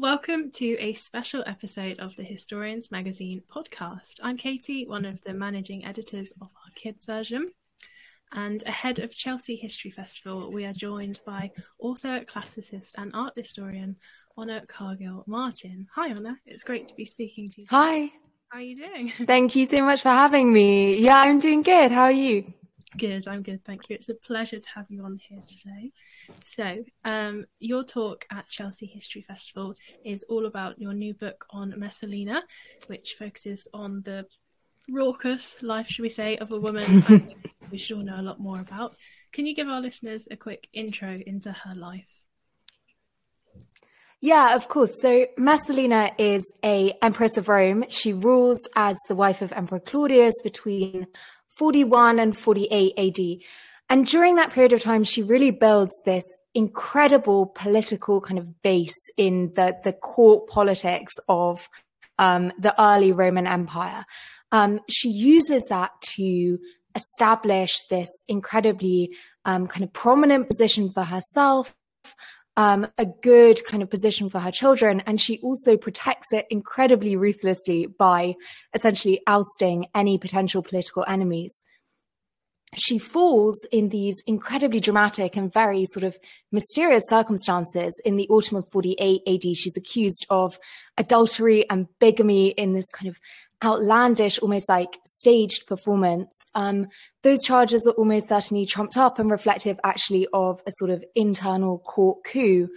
Welcome to a special episode of the Historians Magazine podcast. I'm Katie, one of the managing editors of our kids version. And ahead of Chelsea History Festival, we are joined by author, classicist, and art historian Honor Cargill Martin. Hi, Honor. It's great to be speaking to you. Hi. How are you doing? Thank you so much for having me. Yeah, I'm doing good. How are you? Good, I'm good, thank you. It's a pleasure to have you on here today. So, um, your talk at Chelsea History Festival is all about your new book on Messalina, which focuses on the raucous life, should we say, of a woman we should all know a lot more about. Can you give our listeners a quick intro into her life? Yeah, of course. So Messalina is a empress of Rome. She rules as the wife of Emperor Claudius between 41 and 48 AD. And during that period of time, she really builds this incredible political kind of base in the, the court politics of um, the early Roman Empire. Um, she uses that to establish this incredibly um, kind of prominent position for herself, um, a good kind of position for her children. And she also protects it incredibly ruthlessly by essentially ousting any potential political enemies. She falls in these incredibly dramatic and very sort of mysterious circumstances. In the autumn of 48 AD, she's accused of adultery and bigamy in this kind of outlandish, almost like staged performance, um, those charges are almost certainly trumped up and reflective actually of a sort of internal court coup.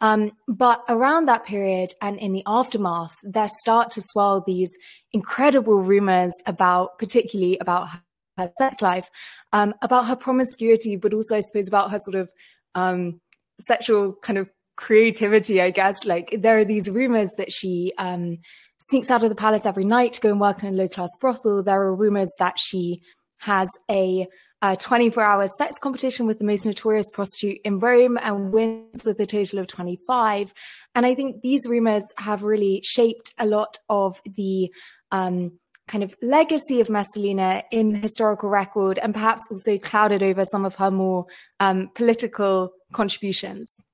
Um, but around that period and in the aftermath, there start to swell these incredible rumors about, particularly about her sex life, um, about her promiscuity, but also, I suppose, about her sort of um, sexual kind of creativity, I guess. Like there are these rumors that she um, sneaks out of the palace every night to go and work in a low class brothel. There are rumors that she has a 24 hour sex competition with the most notorious prostitute in Rome and wins with a total of 25. And I think these rumors have really shaped a lot of the um, kind of legacy of Messalina in the historical record and perhaps also clouded over some of her more um, political contributions.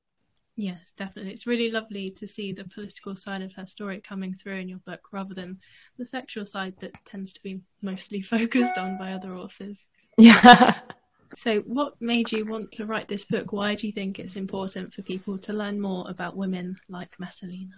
Yes, definitely. It's really lovely to see the political side of her story coming through in your book rather than the sexual side that tends to be mostly focused on by other authors. Yeah. So, what made you want to write this book? Why do you think it's important for people to learn more about women like Messalina?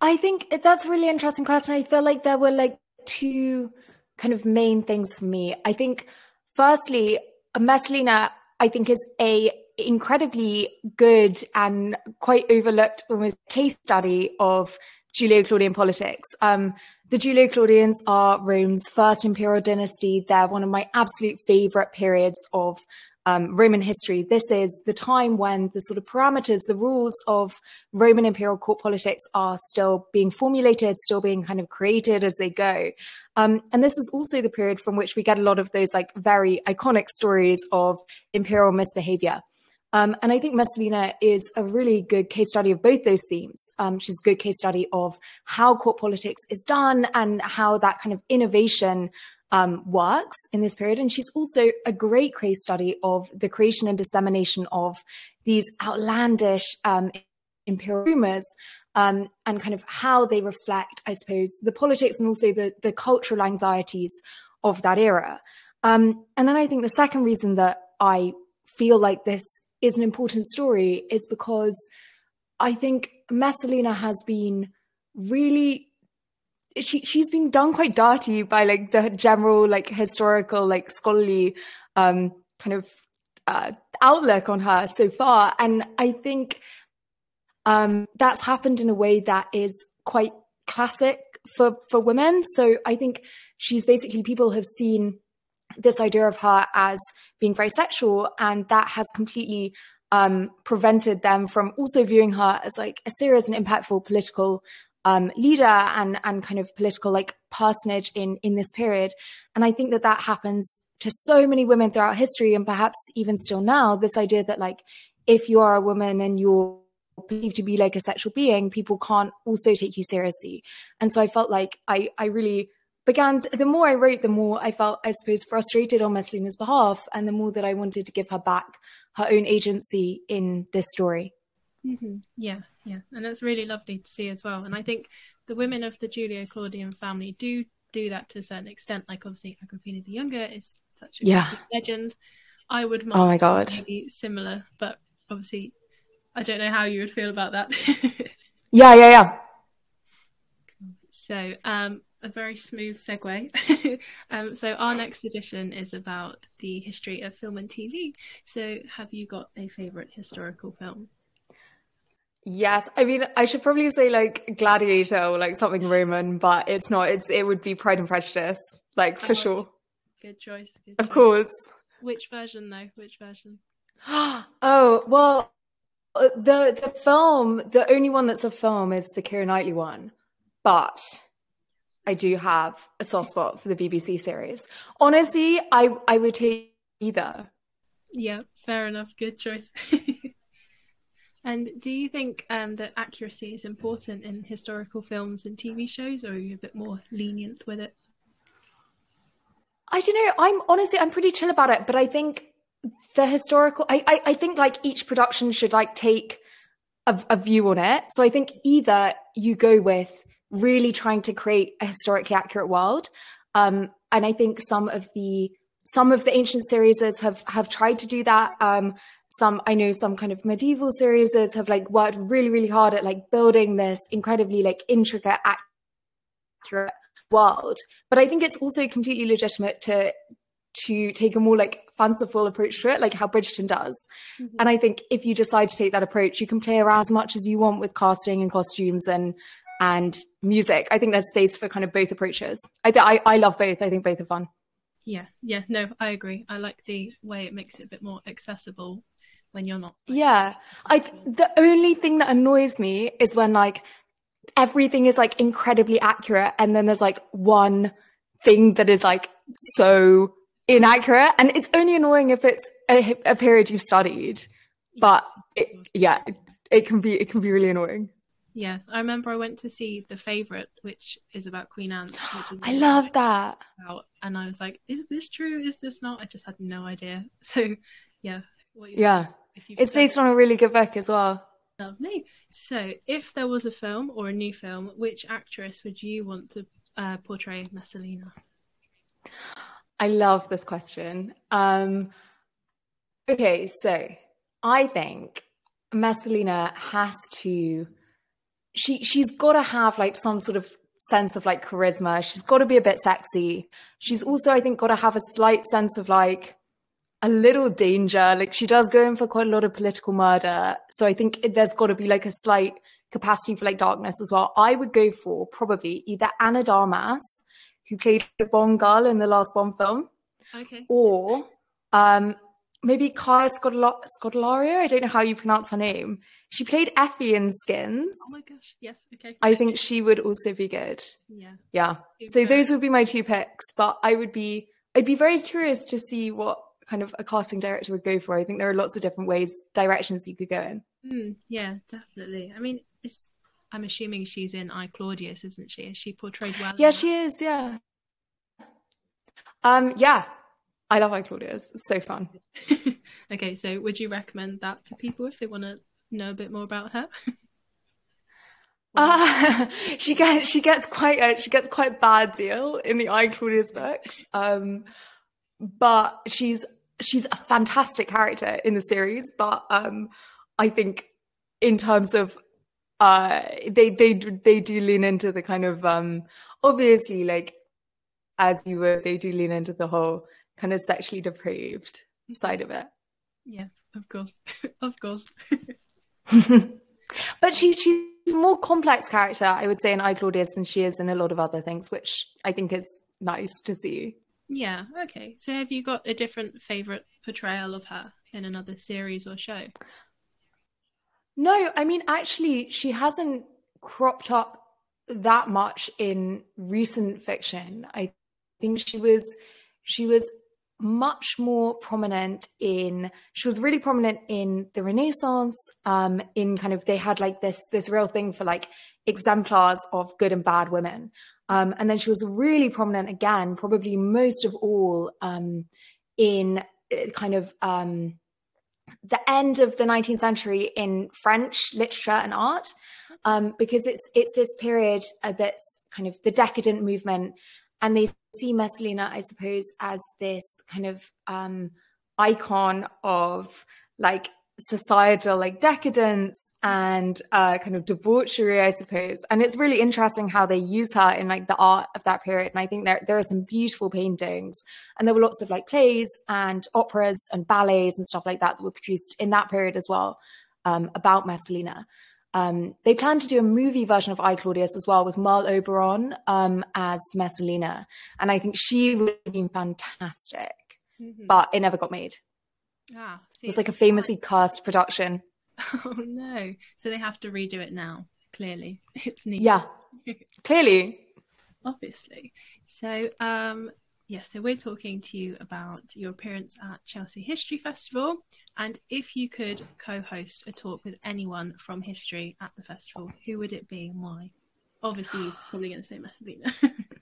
I think that's a really interesting question. I feel like there were like two kind of main things for me. I think, firstly, Messalina, I think, is a incredibly good and quite overlooked almost case study of Julio-Claudian politics. Um, the Julio-Claudians are Rome's first imperial dynasty. They're one of my absolute favorite periods of um, Roman history. This is the time when the sort of parameters, the rules of Roman imperial court politics are still being formulated, still being kind of created as they go. Um, and this is also the period from which we get a lot of those like very iconic stories of imperial misbehavior. Um, and I think Messalina is a really good case study of both those themes. Um, she's a good case study of how court politics is done and how that kind of innovation um, works in this period. And she's also a great case study of the creation and dissemination of these outlandish um, imperial rumors um, and kind of how they reflect, I suppose, the politics and also the, the cultural anxieties of that era. Um, and then I think the second reason that I feel like this is an important story is because I think Messalina has been really she she's been done quite dirty by like the general like historical like scholarly um kind of uh, outlook on her so far. And i think um that's happened in a way that is quite classic for for women. So i think she's basically people have seen this idea of her as being very sexual, and that has completely um, prevented them from also viewing her as like a serious and impactful political um, leader and and kind of political like personage in in this period. And I think that that happens to so many women throughout history, and perhaps even still now. This idea that like if you are a woman and you're believed to be like a sexual being, people can't also take you seriously. And so I felt like I I really began to, the more I wrote, the more I felt, I suppose, frustrated on Messalina's behalf, and the more that I wanted to give her back her own agency in this story. Mm-hmm. Yeah, Yeah, and that's really lovely to see as well. And I think the women of the Julio Claudian family do do that to a certain extent. Like obviously Agrippina the Younger is such a yeah. legend. I would oh my god similar, but obviously I don't know how you would feel about that. yeah, yeah, yeah. So um a very smooth segue. um, so our next edition is about the history of film and TV. So have you got a favorite historical film? Yes, I mean I should probably say like Gladiator or like something Roman, but it's not. It's it would be Pride and Prejudice, like for oh, sure. Good choice. Good of course. Which version though? Which version? oh well, uh, the the film, the only one that's a film is the Keira Knightley one, but I do have a soft spot for the BBC series. Honestly, I I would take either. Yeah, fair enough. Good choice. And do you think um, that accuracy is important in historical films and TV shows, or are you a bit more lenient with it? I don't know. I'm honestly, I'm pretty chill about it, but I think the historical, I, I, I think like each production should like take a, a view on it. So I think either you go with really trying to create a historically accurate world, um, and I think some of the some of the ancient series have have tried to do that. Um, some I know some kind of medieval series have like worked really really hard at like building this incredibly like intricate accurate world but I think it's also completely legitimate to to take a more like fanciful approach to it like how Bridgerton does mm-hmm. and I think if you decide to take that approach you can play around as much as you want with casting and costumes and and music. I think there's space for kind of both approaches. I th- I, I love both. I think both are fun. Yeah. Yeah. No I agree. I like the way it makes it a bit more accessible when you're not. Like, yeah. I the only thing that annoys me is when like everything is like incredibly accurate and then there's like one thing that is like so inaccurate. And it's only annoying if it's a, a period you've studied. But yes, it, yeah it, it can be it can be really annoying Yes, I remember I went to see The Favourite, which is about Queen Anne. Which is I love that. About, and I was like, is this true? Is this not? I just had no idea. So, yeah. yeah it's based on a really good book as well. Lovely. So, if there was a film or a new film, which actress would you want to uh, portray Messalina? I love this question. Um, okay, so I think Messalina has to. She she's got to have like some sort of sense of like charisma. She's got to be a bit sexy. She's also, I think, got to have a slight sense of like a little danger. Like she does go in for quite a lot of political murder. So I think there's got to be like a slight capacity for like darkness as well. I would go for probably either Ana de Armas, who played the Bond girl in the last Bond film. Okay. Or um, maybe Kaya Scodelario. I don't know how you pronounce her name. She played Effie in Skins. Oh my gosh. Yes. Okay. I think she would also be good. Yeah. Yeah. So those would be my two picks. But I would be I'd be very curious to see what kind of a casting director would go for. I think there are lots of different ways, directions you could go in. Mm, yeah, definitely. I mean, it's. I'm assuming she's in I Claudius, isn't she? Is she portrayed well? Yeah, she is. Yeah. Um. Yeah, I love I Claudius. It's so fun. okay, so would you recommend that to people if they want to know a bit more about her? Uh, she gets she gets quite a she gets quite bad deal in the I Claudius books. Um, but she's she's a fantastic character in the series, but um, I think in terms of uh, they they they do lean into the kind of um, obviously like as you were they do lean into the whole kind of sexually depraved side of it. Yeah, of course, of course. but she she's a more complex character, I would say, in I Claudius than she is in a lot of other things, which I think is nice to see. Yeah, okay. So have you got a different favorite portrayal of her in another series or show? No, I mean actually she hasn't cropped up that much in recent fiction. I think she was she was much more prominent in she was really prominent in the renaissance um in kind of they had like this this real thing for like exemplars of good and bad women. Um, and then she was really prominent again, probably most of all um, in uh, kind of um, the end of the 19th century in French literature and art, um, because it's it's this period uh, that's kind of the decadent movement, and they see Messalina, I suppose, as this kind of um, icon of like societal like decadence and uh, kind of debauchery, I suppose. And it's really interesting how they use her in like the art of that period. And I think there there are some beautiful paintings, and there were lots of like plays and operas and ballets and stuff like that that were produced in that period as well um, about Messalina. Um, they plan to do a movie version of I Claudius as well with Merle Oberon um, as Messalina, and I think she would have been fantastic, mm-hmm. but it never got made. Ah, see, it was like a famously cast production. Oh no! So they have to redo it now. Clearly, it's neat. Yeah, clearly, obviously. So, um, yes. So we're talking to you about your appearance at Chelsea History Festival, and if you could co-host a talk with anyone from history at the festival, who would it be and why? Obviously, probably going to say Messalina.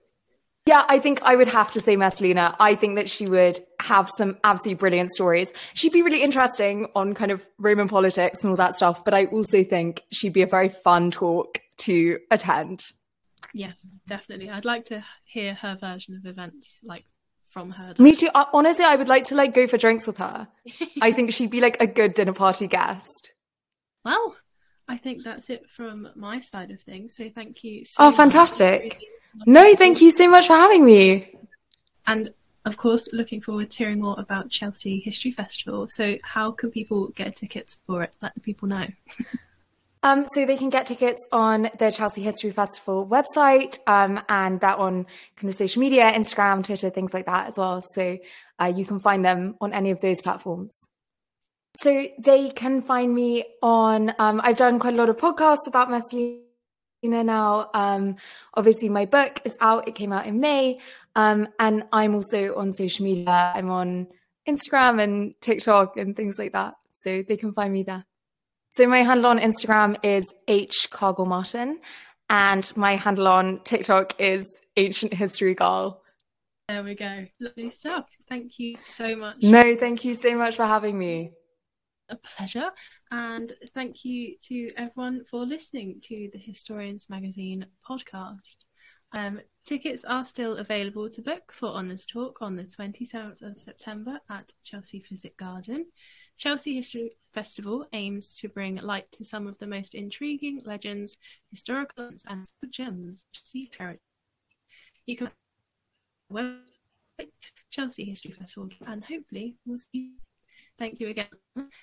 Yeah, I think I would have to say Messalina. I think that she would have some absolutely brilliant stories. She'd be really interesting on kind of Roman politics and all that stuff, but I also think she'd be a very fun talk to attend. Yeah, definitely. I'd like to hear her version of events, like from her. Me too. Honestly, I would like to like go for drinks with her. I think she'd be like a good dinner party guest. Well, I think that's it from my side of things. So thank you. So oh, fantastic! No, thank you so much for having me. And of course, looking forward to hearing more about Chelsea History Festival. So, how can people get tickets for it? Let the people know. Um, so they can get tickets on the Chelsea History Festival website um, and that on kind of social media, Instagram, Twitter, things like that as well. So uh, you can find them on any of those platforms. So they can find me on, um, I've done quite a lot of podcasts about Messalina now. Um, obviously, my book is out. It came out in May. Um, and I'm also on social media. I'm on Instagram and TikTok and things like that. So they can find me there. So my handle on Instagram is H Cargill Martin, and my handle on TikTok is Ancient History Girl. There we go. Lovely stuff. Thank you so much. No, thank you so much for having me a pleasure. And thank you to everyone for listening to the Historians Magazine podcast. Um, tickets are still available to book for Honor's Talk on the 27th of September at Chelsea Physic Garden. Chelsea History Festival aims to bring light to some of the most intriguing legends, historical and gems Chelsea heritage. You can website Chelsea History Festival and hopefully we'll see you Thank you again.